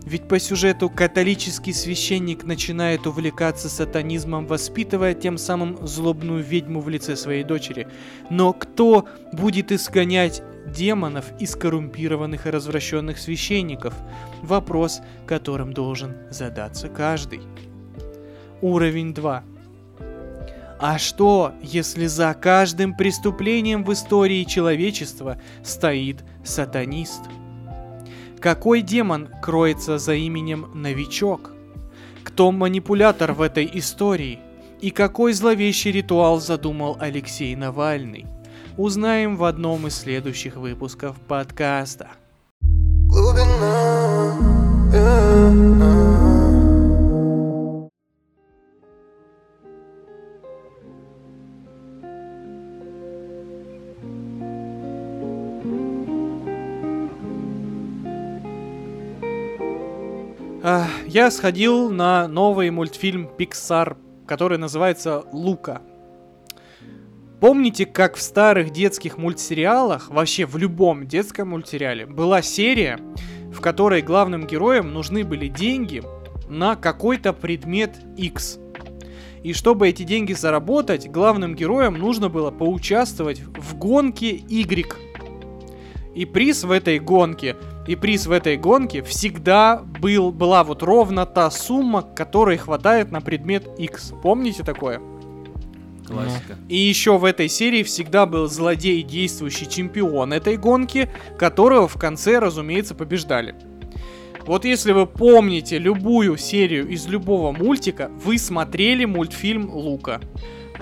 Ведь по сюжету католический священник начинает увлекаться сатанизмом, воспитывая тем самым злобную ведьму в лице своей дочери. Но кто будет изгонять демонов из коррумпированных и развращенных священников? Вопрос, которым должен задаться каждый. Уровень 2. А что, если за каждым преступлением в истории человечества стоит сатанист? Какой демон кроется за именем Новичок? Кто манипулятор в этой истории? И какой зловещий ритуал задумал Алексей Навальный? Узнаем в одном из следующих выпусков подкаста. Глубина, yeah. А, Я сходил на новый мультфильм Pixar, который называется Лука. Помните, как в старых детских мультсериалах, вообще в любом детском мультсериале, была серия, в которой главным героям нужны были деньги на какой-то предмет X. И чтобы эти деньги заработать, главным героям нужно было поучаствовать в гонке Y. И приз в этой гонке, и приз в этой гонке всегда был, была вот ровно та сумма, которой хватает на предмет X. Помните такое? Классика. И еще в этой серии всегда был злодей, действующий чемпион этой гонки, которого в конце, разумеется, побеждали. Вот если вы помните любую серию из любого мультика, вы смотрели мультфильм Лука.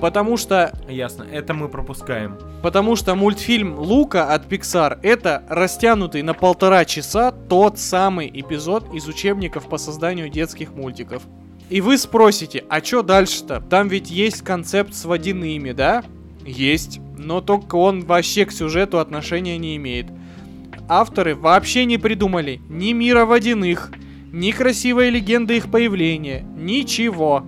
Потому что Ясно, это мы пропускаем. Потому что мультфильм Лука от Pixar это растянутый на полтора часа тот самый эпизод из учебников по созданию детских мультиков. И вы спросите, а чё дальше-то? Там ведь есть концепт с водяными, да? Есть. Но только он вообще к сюжету отношения не имеет. Авторы вообще не придумали ни мира водяных, ни красивой легенды их появления, ничего.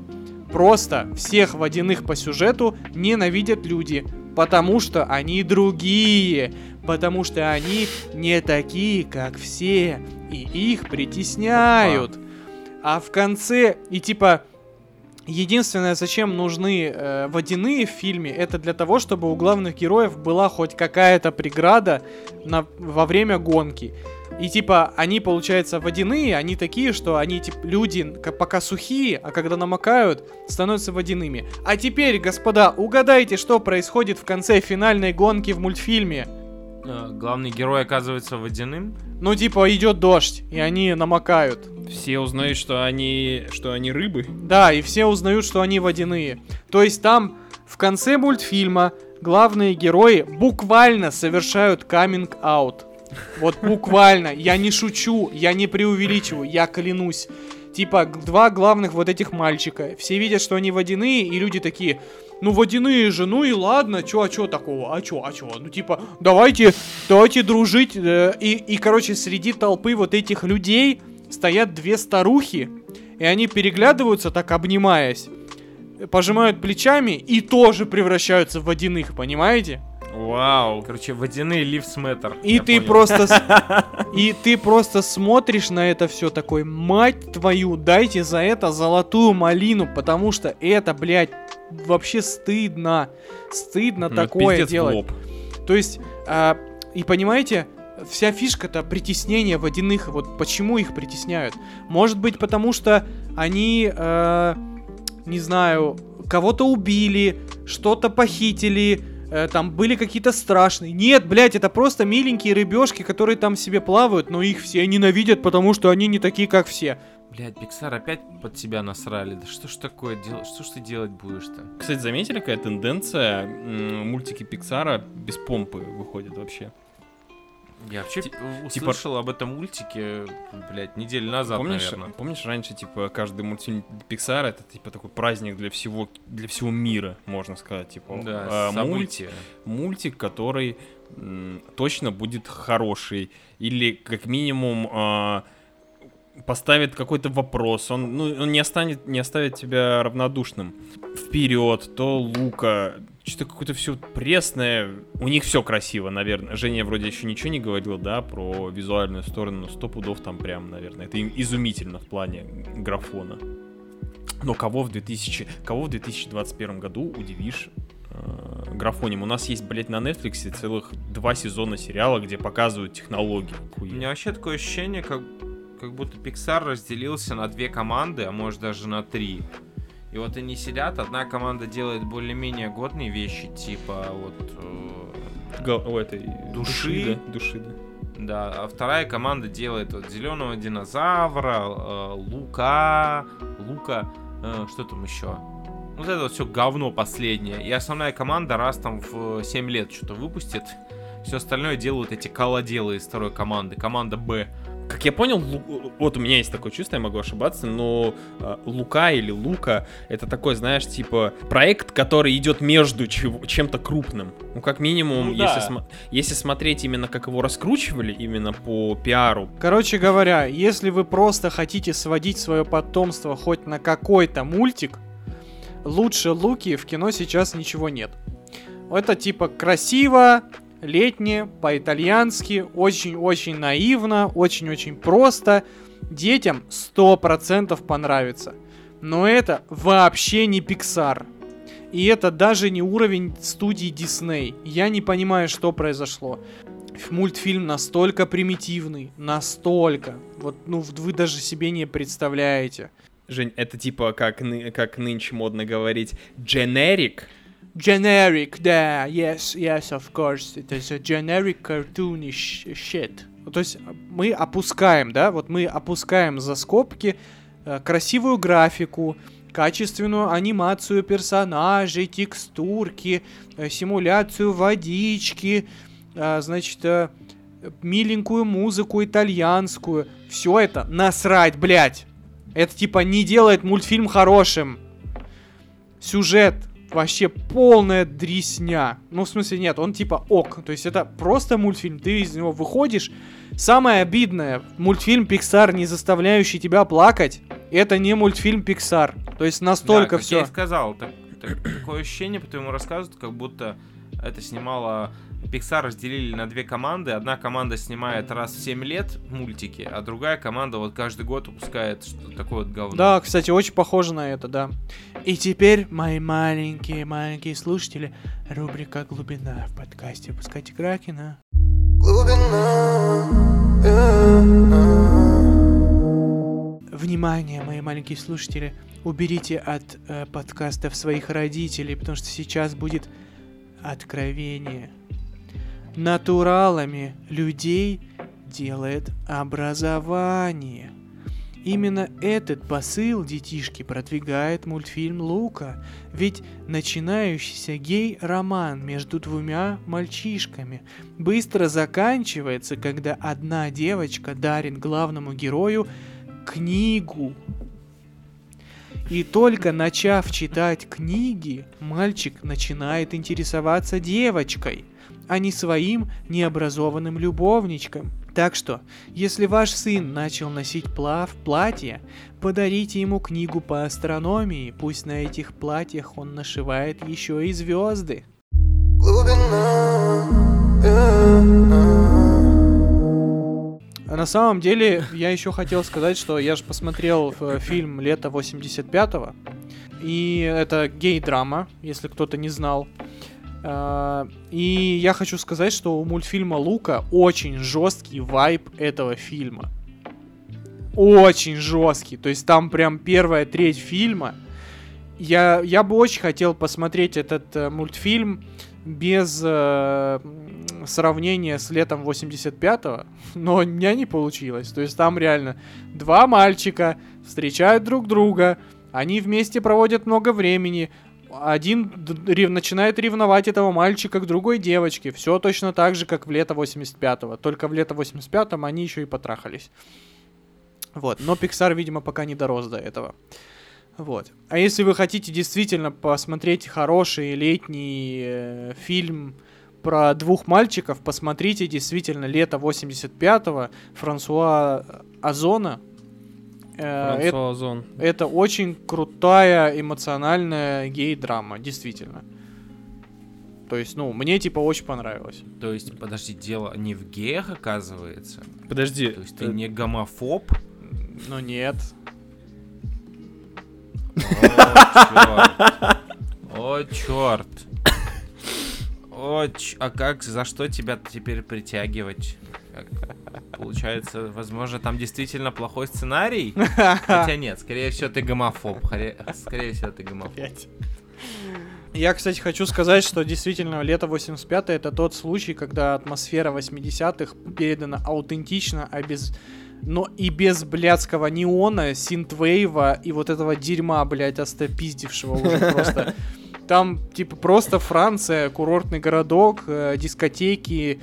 Просто всех водяных по сюжету ненавидят люди, потому что они другие, потому что они не такие, как все, и их притесняют. А в конце, и типа, единственное, зачем нужны э, водяные в фильме, это для того, чтобы у главных героев была хоть какая-то преграда на, во время гонки. И типа, они, получается, водяные, они такие, что они, типа, люди пока сухие, а когда намокают, становятся водяными. А теперь, господа, угадайте, что происходит в конце финальной гонки в мультфильме. Э, Главный герой оказывается водяным. Ну, типа, идет дождь, и они намокают. Все узнают, что они, что они рыбы. Да, и все узнают, что они водяные. То есть там в конце мультфильма главные герои буквально совершают каминг-аут. Вот буквально. Я не шучу, я не преувеличиваю, я клянусь. Типа, два главных вот этих мальчика. Все видят, что они водяные, и люди такие, ну водяные же, ну и ладно, чё, а чё такого, а чё, а чё, ну типа, давайте, давайте дружить. э, И, и, короче, среди толпы вот этих людей стоят две старухи, и они переглядываются, так обнимаясь, пожимают плечами и тоже превращаются в водяных, понимаете? Вау. Короче, водяные Lives Matter. И ты понял. просто... *laughs* И ты просто смотришь на это все такой, мать твою, дайте за это золотую малину, потому что это, блядь, вообще стыдно. Стыдно Ну, такое делать. лоб. То есть, а, и понимаете, вся фишка-то притеснения водяных, вот почему их притесняют? Может быть, потому что они, э, не знаю, кого-то убили, что-то похитили, э, там были какие-то страшные. Нет, блядь, это просто миленькие рыбешки, которые там себе плавают, но их все ненавидят, потому что они не такие, как все. Блядь, Пиксар опять под себя насрали. Да что ж такое делать? Что ж ты делать будешь-то? Кстати, заметили, какая тенденция? М, Мультики Пиксара без помпы выходят вообще. Я вообще Ти- услышал типа- об этом мультике, блядь, неделю назад, помнишь, наверное. помнишь, раньше, типа, каждый мультфильм Пиксара это, типа, такой праздник для всего, для всего мира, можно сказать, типа. Да, а, события. мультик, который м, точно будет хороший. Или, как минимум, а, поставит какой-то вопрос, он, ну, он не, останет, не оставит тебя равнодушным. Вперед, то Лука, что-то какое-то все пресное. У них все красиво, наверное. Женя вроде еще ничего не говорил, да, про визуальную сторону, но сто пудов там прям, наверное. Это изумительно в плане графона. Но кого в 2000, кого в 2021 году удивишь э, графоним? У нас есть, блядь, на Netflix целых два сезона сериала, где показывают технологии. У меня вообще такое ощущение, как, как будто Pixar разделился на две команды, а может даже на три. И вот они сидят, одна команда делает более-менее годные вещи, типа вот... э, Га- о, этой Души. да, души, да. Да, а вторая команда делает вот зеленого динозавра, э, лука, лука, э, что там еще? Вот это вот все говно последнее. И основная команда раз там в 7 лет что-то выпустит. Все остальное делают эти колоделы из второй команды. Команда Б. Как я понял, Лу- вот у меня есть такое чувство, я могу ошибаться, но э, Лука или Лука это такой, знаешь, типа проект, который идет между чем-то крупным. Ну, как минимум, Ну если, да. смо- если смотреть именно как его раскручивали, именно по пиару. Короче говоря, если вы просто хотите сводить свое потомство хоть на какой-то мультик, лучше Луки в кино сейчас ничего нет. Это типа красиво, летнее, по-итальянски, очень-очень наивно, очень-очень просто. Детям 100% понравится. Но это вообще не Pixar. И это даже не уровень студии Disney. Я не понимаю, что произошло. Мультфильм настолько примитивный, настолько. Вот, ну, вы даже себе не представляете. Жень, это типа как, ны- как нынче модно говорить, generic. Generic, да, yes, yes, of course. Это же generic cartoonish shit. Ну, То есть мы опускаем, да, вот мы опускаем за скобки э, красивую графику, качественную анимацию персонажей, текстурки, э, симуляцию водички, э, значит, э, миленькую музыку итальянскую. Все это насрать, блядь. Это типа не делает мультфильм хорошим. Сюжет вообще полная дресня. Ну, в смысле, нет, он типа ок. То есть это просто мультфильм. Ты из него выходишь. Самое обидное, мультфильм Pixar, не заставляющий тебя плакать, это не мультфильм Pixar. То есть настолько Да, как я все. и сказал, так- так- такое ощущение по твоему рассказу, как будто это снимала... Pixar разделили на две команды. Одна команда снимает раз в 7 лет мультики, а другая команда вот каждый год выпускает что-то такое вот говно. Да, кстати, очень похоже на это, да. И теперь, мои маленькие, маленькие слушатели, рубрика «Глубина» в подкасте «Пускайте Кракена». Внимание, мои маленькие слушатели, уберите от э, подкастов своих родителей, потому что сейчас будет откровение. Натуралами людей делает образование. Именно этот посыл детишки продвигает мультфильм Лука, ведь начинающийся гей-роман между двумя мальчишками быстро заканчивается, когда одна девочка дарит главному герою книгу. И только начав читать книги, мальчик начинает интересоваться девочкой, а не своим необразованным любовничком. Так что, если ваш сын начал носить плав платье, подарите ему книгу по астрономии, пусть на этих платьях он нашивает еще и звезды. А на самом деле, я еще хотел сказать, что я же посмотрел э, фильм «Лето 85-го», и это гей-драма, если кто-то не знал. А, И я хочу сказать, что у мультфильма Лука очень жесткий вайб этого фильма. Очень жесткий. То есть там прям первая треть фильма. Я, я бы очень хотел посмотреть этот э, мультфильм без э, сравнения с летом 85-го, но у меня не получилось. То есть там реально два мальчика встречают друг друга, они вместе проводят много времени, один рев- начинает ревновать этого мальчика к другой девочке. Все точно так же, как в лето 85-го. Только в лето 85-м они еще и потрахались. Вот. Но Pixar, видимо, пока не дорос до этого. Вот. А если вы хотите действительно посмотреть хороший летний э, фильм про двух мальчиков, посмотрите действительно лето 85-го Франсуа Озона. Э, это, Франсуа Озон. это очень крутая эмоциональная гей-драма, действительно. То есть, ну, мне типа очень понравилось. То есть, подожди, дело не в геях, оказывается? Подожди. То есть ты э, не гомофоб? Ну нет. О, черт. О, ч- а как, за что тебя теперь притягивать? Получается, возможно, там действительно плохой сценарий? *laughs* Хотя нет, скорее всего, ты гомофоб. Скорее всего, ты гомофоб. Я, кстати, хочу сказать, что действительно лето 85 это тот случай, когда атмосфера 80-х передана аутентично, а без но и без блядского неона, синтвейва и вот этого дерьма, блядь, остопиздившего уже просто. Там, типа, просто Франция, курортный городок, э, дискотеки,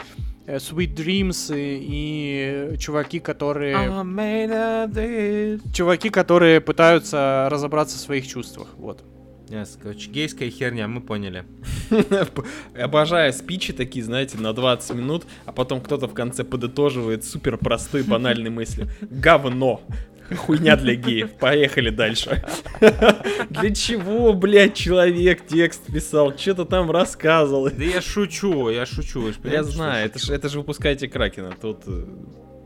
Sweet Dreams и, и чуваки, которые... Чуваки, которые пытаются разобраться в своих чувствах, вот. Yes, короче, гейская херня, мы поняли. *laughs* Обожаю спичи такие, знаете, на 20 минут, а потом кто-то в конце подытоживает супер простой банальной мыслью. Говно. Хуйня для геев. Поехали дальше. *laughs* Для чего, блядь, человек текст писал? Что-то там рассказывал. Да я шучу, я шучу. Я знаю, это же выпускайте Кракена. Тут э,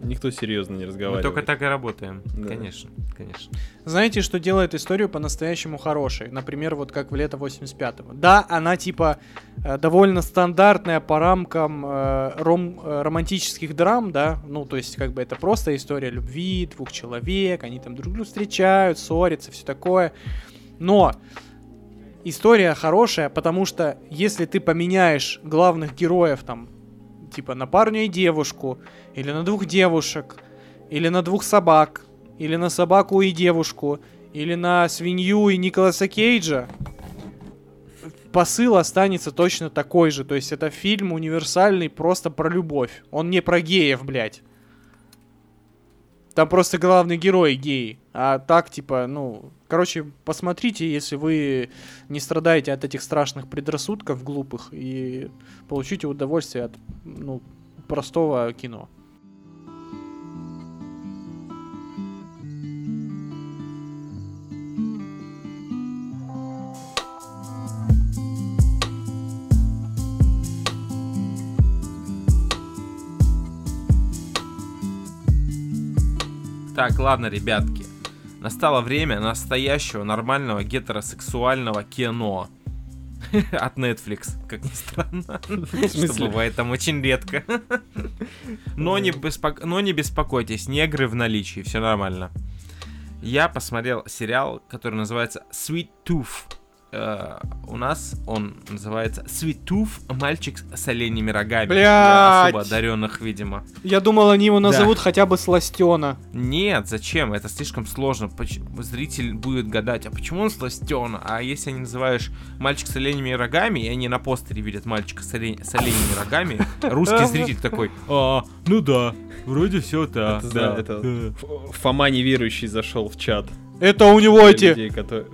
никто серьезно не Мы разговаривает. только так и работаем. Да. Конечно, конечно. Знаете, что делает историю по-настоящему хорошей? Например, вот как в лето 85-го. Да, она типа э, довольно стандартная по рамкам э, ром- э, романтических драм, да, ну, то есть как бы это просто история любви двух человек, они там друг друга встречают, ссорятся, все такое. Но история хорошая, потому что если ты поменяешь главных героев там, типа на парня и девушку, или на двух девушек, или на двух собак, или на собаку и девушку, или на свинью и Николаса Кейджа, посыл останется точно такой же. То есть это фильм универсальный просто про любовь. Он не про геев, блядь. Там просто главный герой гей. А так, типа, ну... Короче, посмотрите, если вы не страдаете от этих страшных предрассудков глупых, и получите удовольствие от, ну, простого кино. Так, ладно, ребятки. Настало время настоящего нормального гетеросексуального кино. *laughs* От Netflix, как ни странно. *laughs* Что бывает там очень редко. *laughs* Но не, беспок- Но не беспокойтесь, негры в наличии, все нормально. Я посмотрел сериал, который называется Sweet Tooth. Э, у нас он называется Sweet Tooth, мальчик с оленями рогами. Для особо Блядь. одаренных, видимо. Я думал, они его назовут хотя бы Сластена. Нет, зачем? Это слишком сложно. Поч- Зритель будет гадать, а почему он сластен? А если не называешь мальчик с оленями рогами, и они на постере видят мальчика с, олень- с оленями рогами, русский зритель такой, а, ну да, вроде все так. Это, да, это Фома неверующий зашел в чат. Это у него эти людей, которые-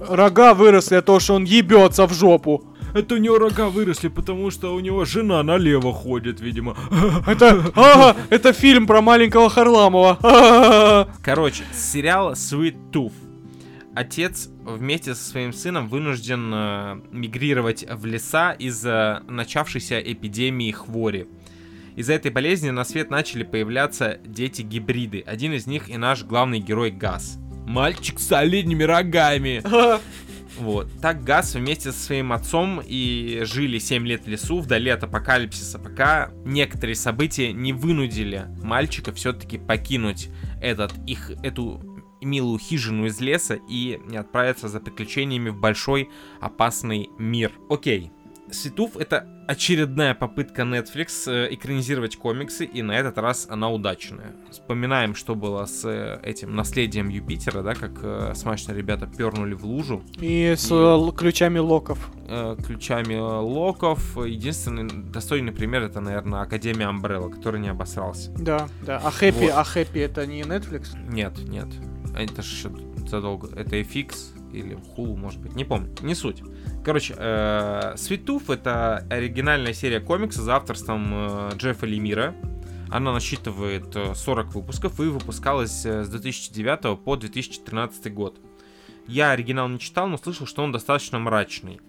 рога выросли, а то, что он ебется в жопу. Это у него рога выросли, потому что у него жена налево ходит, видимо. *laughs* Это, ага, это фильм про маленького Харламова. *laughs* Короче, с сериала Sweet Tooth. Отец вместе со своим сыном вынужден э, мигрировать в леса из-за начавшейся эпидемии хвори. Из-за этой болезни на свет начали появляться дети-гибриды. Один из них и наш главный герой Газ. Мальчик с оленями рогами. *laughs* Вот. Так Газ вместе со своим отцом и жили 7 лет в лесу, вдали от апокалипсиса, пока некоторые события не вынудили мальчика все-таки покинуть этот, их, эту милую хижину из леса и отправиться за приключениями в большой опасный мир. Окей. Светуф это очередная попытка Netflix э, экранизировать комиксы, и на этот раз она удачная. Вспоминаем, что было с э, этим наследием Юпитера, да, как э, смачно ребята пернули в лужу И с э, ключами локов. э, ключами локов. Единственный достойный пример это, наверное, Академия Амбрелла, который не обосрался. Да, да. А Хэппи, Вот. а Хэппи это не Netflix? Нет, нет. Это ж ещё задолго. Это FX или Hulu, может быть, не помню. Не суть. Короче, э, Tooth это оригинальная серия комикса за авторством э, Джеффа Лемира. Она насчитывает э, 40 выпусков и выпускалась э, с 2009 по 2013 год. Я оригинал не читал, но слышал, что он достаточно мрачный.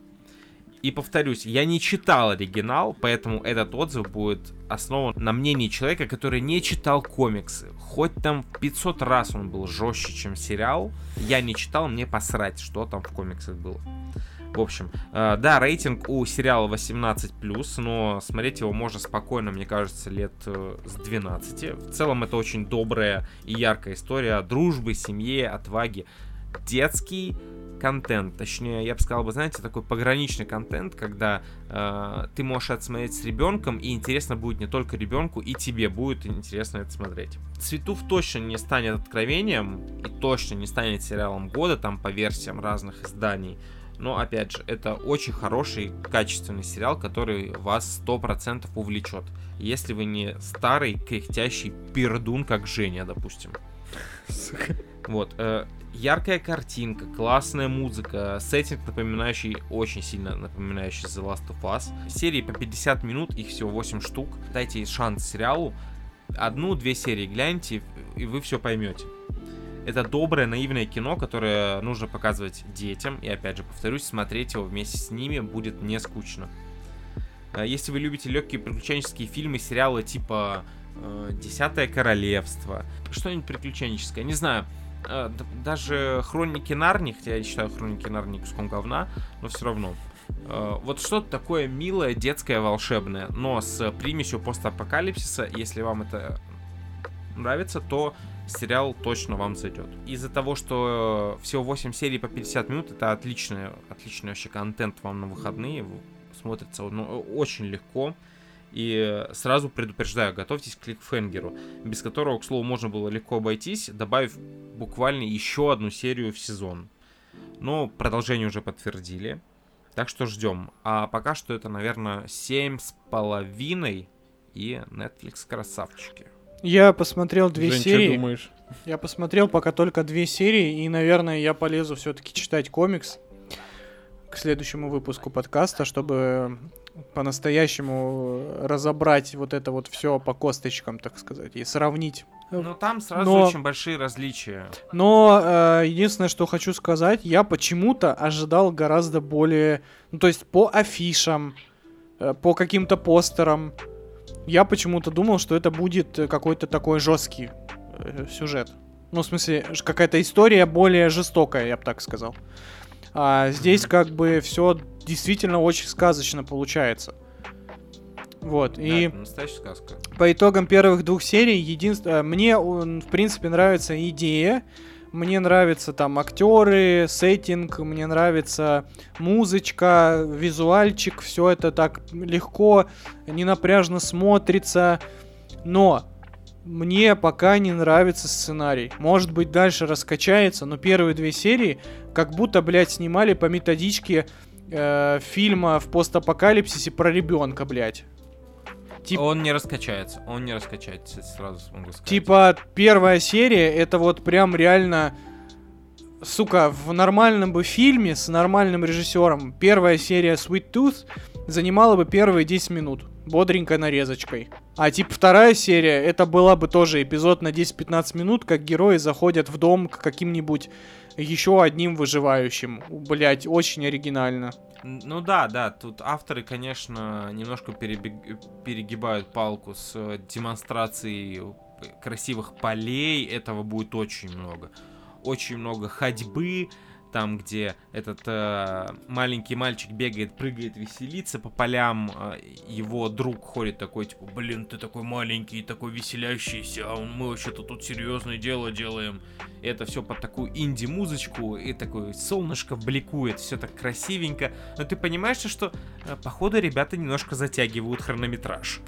И повторюсь, я не читал оригинал, поэтому этот отзыв будет основан на мнении человека, который не читал комиксы. Хоть там 500 раз он был жестче, чем сериал, я не читал, мне посрать, что там в комиксах было. В общем, э, да, рейтинг у сериала 18+, но смотреть его можно спокойно, мне кажется, лет э, с 12. В целом это очень добрая и яркая история дружбы, семье, отваги. Детский контент, точнее, я бы сказал бы, знаете, такой пограничный контент, когда э, ты можешь это смотреть с ребенком, и интересно будет не только ребенку, и тебе будет интересно это смотреть. Цветов точно не станет откровением, и точно не станет сериалом года, там по версиям разных изданий. Но, опять же, это очень хороший, качественный сериал, который вас 100% увлечет. Если вы не старый, кряхтящий пердун, как Женя, допустим. Вот. э, яркая картинка, классная музыка, сеттинг напоминающий, очень сильно напоминающий The Last of Us. Серии по 50 минут, их всего 8 штук. Дайте шанс сериалу. Одну-две серии гляньте, и вы все поймете. Это доброе, наивное кино, которое нужно показывать детям. И опять же, повторюсь, смотреть его вместе с ними будет не скучно. Э, Если вы любите легкие приключенческие фильмы, сериалы типа э, Десятое королевство, что-нибудь приключенческое, не знаю. Э, Даже Хроники Нарнии, хотя я считаю Хроники Нарнии куском говна, но все равно. Э, Вот что-то такое милое, детское, волшебное, но с примесью постапокалипсиса, если вам это нравится, то сериал точно вам зайдет. Из-за того, что всего 8 серий по 50 минут, это отличный, отличный вообще контент вам на выходные. Смотрится ну, очень легко. И сразу предупреждаю, готовьтесь к кликфенгеру, без которого, к слову, можно было легко обойтись, добавив буквально еще одну серию в сезон. Но продолжение уже подтвердили. Так что ждем. А пока что это, наверное, семь с половиной. И Netflix красавчики. Я посмотрел две Жень, серии. думаешь? Я посмотрел пока только две серии, и, наверное, я полезу все-таки читать комикс к следующему выпуску подкаста, чтобы по-настоящему разобрать вот это вот все по косточкам, так сказать, и сравнить. Но там сразу Но- очень большие различия. Но э, единственное, что хочу сказать, я почему-то ожидал гораздо более, ну то есть по афишам, э, по каким-то постерам, я почему-то думал, что это будет какой-то такой жесткий э, сюжет. Ну, в смысле, какая-то история более жестокая, я бы так сказал. А здесь как бы все действительно очень сказочно получается. Вот, Да, и... настоящая сказка. По итогам первых двух серий, единственное, мне, он, в принципе, нравится идея, мне нравятся там актеры, сеттинг, мне нравится музычка, визуальчик, все это так легко, ненапряжно смотрится, но мне пока не нравится сценарий. Может быть, дальше раскачается, но первые две серии как будто, блядь, снимали по методичке э, фильма в постапокалипсисе про ребенка, блядь. Тип- Он не раскачается, он не раскачается, сразу могу сказать. Типа, первая серия, это вот прям реально... Сука, в нормальном бы фильме с нормальным режиссером первая серия Sweet Tooth занимала бы первые 10 минут. Бодренькой нарезочкой. А типа вторая серия, это была бы тоже эпизод на 10-15 минут, как герои заходят в дом к каким-нибудь еще одним выживающим. Блять, очень оригинально. Ну да, да, тут авторы, конечно, немножко перебег- перегибают палку с э, демонстрацией э, красивых полей, этого будет очень много. Очень много ходьбы, там, где этот э, маленький мальчик бегает, прыгает, веселится по полям, э, его друг ходит такой, типа, блин, ты такой маленький, такой веселящийся, а мы вообще-то тут серьезное дело делаем. И это все под такую инди-музычку, и такое солнышко бликует, все так красивенько. Но ты понимаешь, что, э, походу, ребята немножко затягивают хронометраж.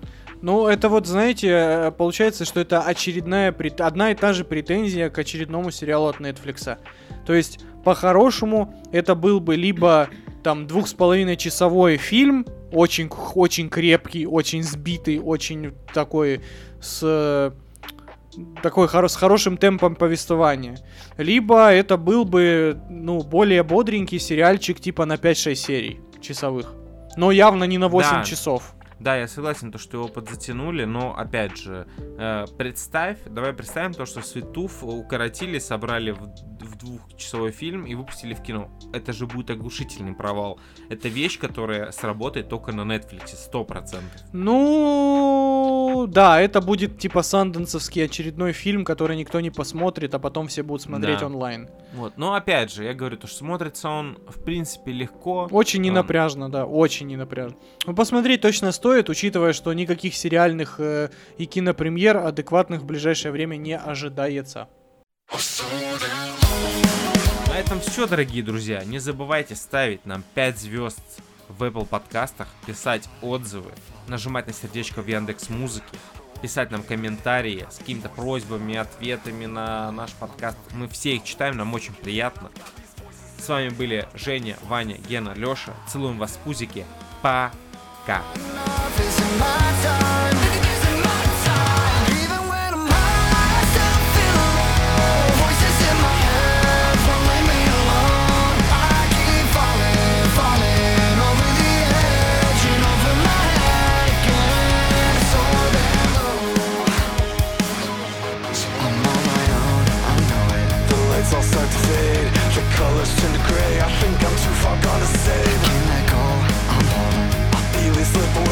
Ну, это вот, знаете, э, получается, что это очередная, прет- одна и та же претензия к очередному сериалу от Netflix. То есть, по-хорошему, это был бы либо там двух с половиной часовой фильм, очень, очень крепкий, очень сбитый, очень такой с такой хоро- с хорошим темпом повествования. Либо это был бы, ну, более бодренький сериальчик типа на 5-6 серий часовых. Но явно не на 8 Да. часов. Да, я согласен, то, что его подзатянули, но опять же, э, представь, давай представим то, что Светуф укоротили, собрали в, в двухчасовой фильм и выпустили в кино. Это же будет оглушительный провал. Это вещь, которая сработает только на Netflix, 100%. Ну, да, это будет типа санденсовский очередной фильм, который никто не посмотрит, а потом все будут смотреть Да. онлайн. Вот, но опять же, я говорю, то, что смотрится он, в принципе, легко. Очень Он- ненапряжно, да, очень ненапряжно. Ну, посмотреть точно стоит, учитывая, что никаких сериальных э, и кинопремьер адекватных в ближайшее время не ожидается. На этом все, дорогие друзья. Не забывайте ставить нам 5 звезд в Apple подкастах, писать отзывы, нажимать на сердечко в Яндекс Музыке, писать нам комментарии с какими-то просьбами, ответами на наш подкаст. Мы все их читаем, нам очень приятно. С вами были Женя, Ваня, Гена, Леша. Целуем вас в пузики. Пока. I think I'm too far gone to save. Can't let go, I'm falling. I feel it slip away.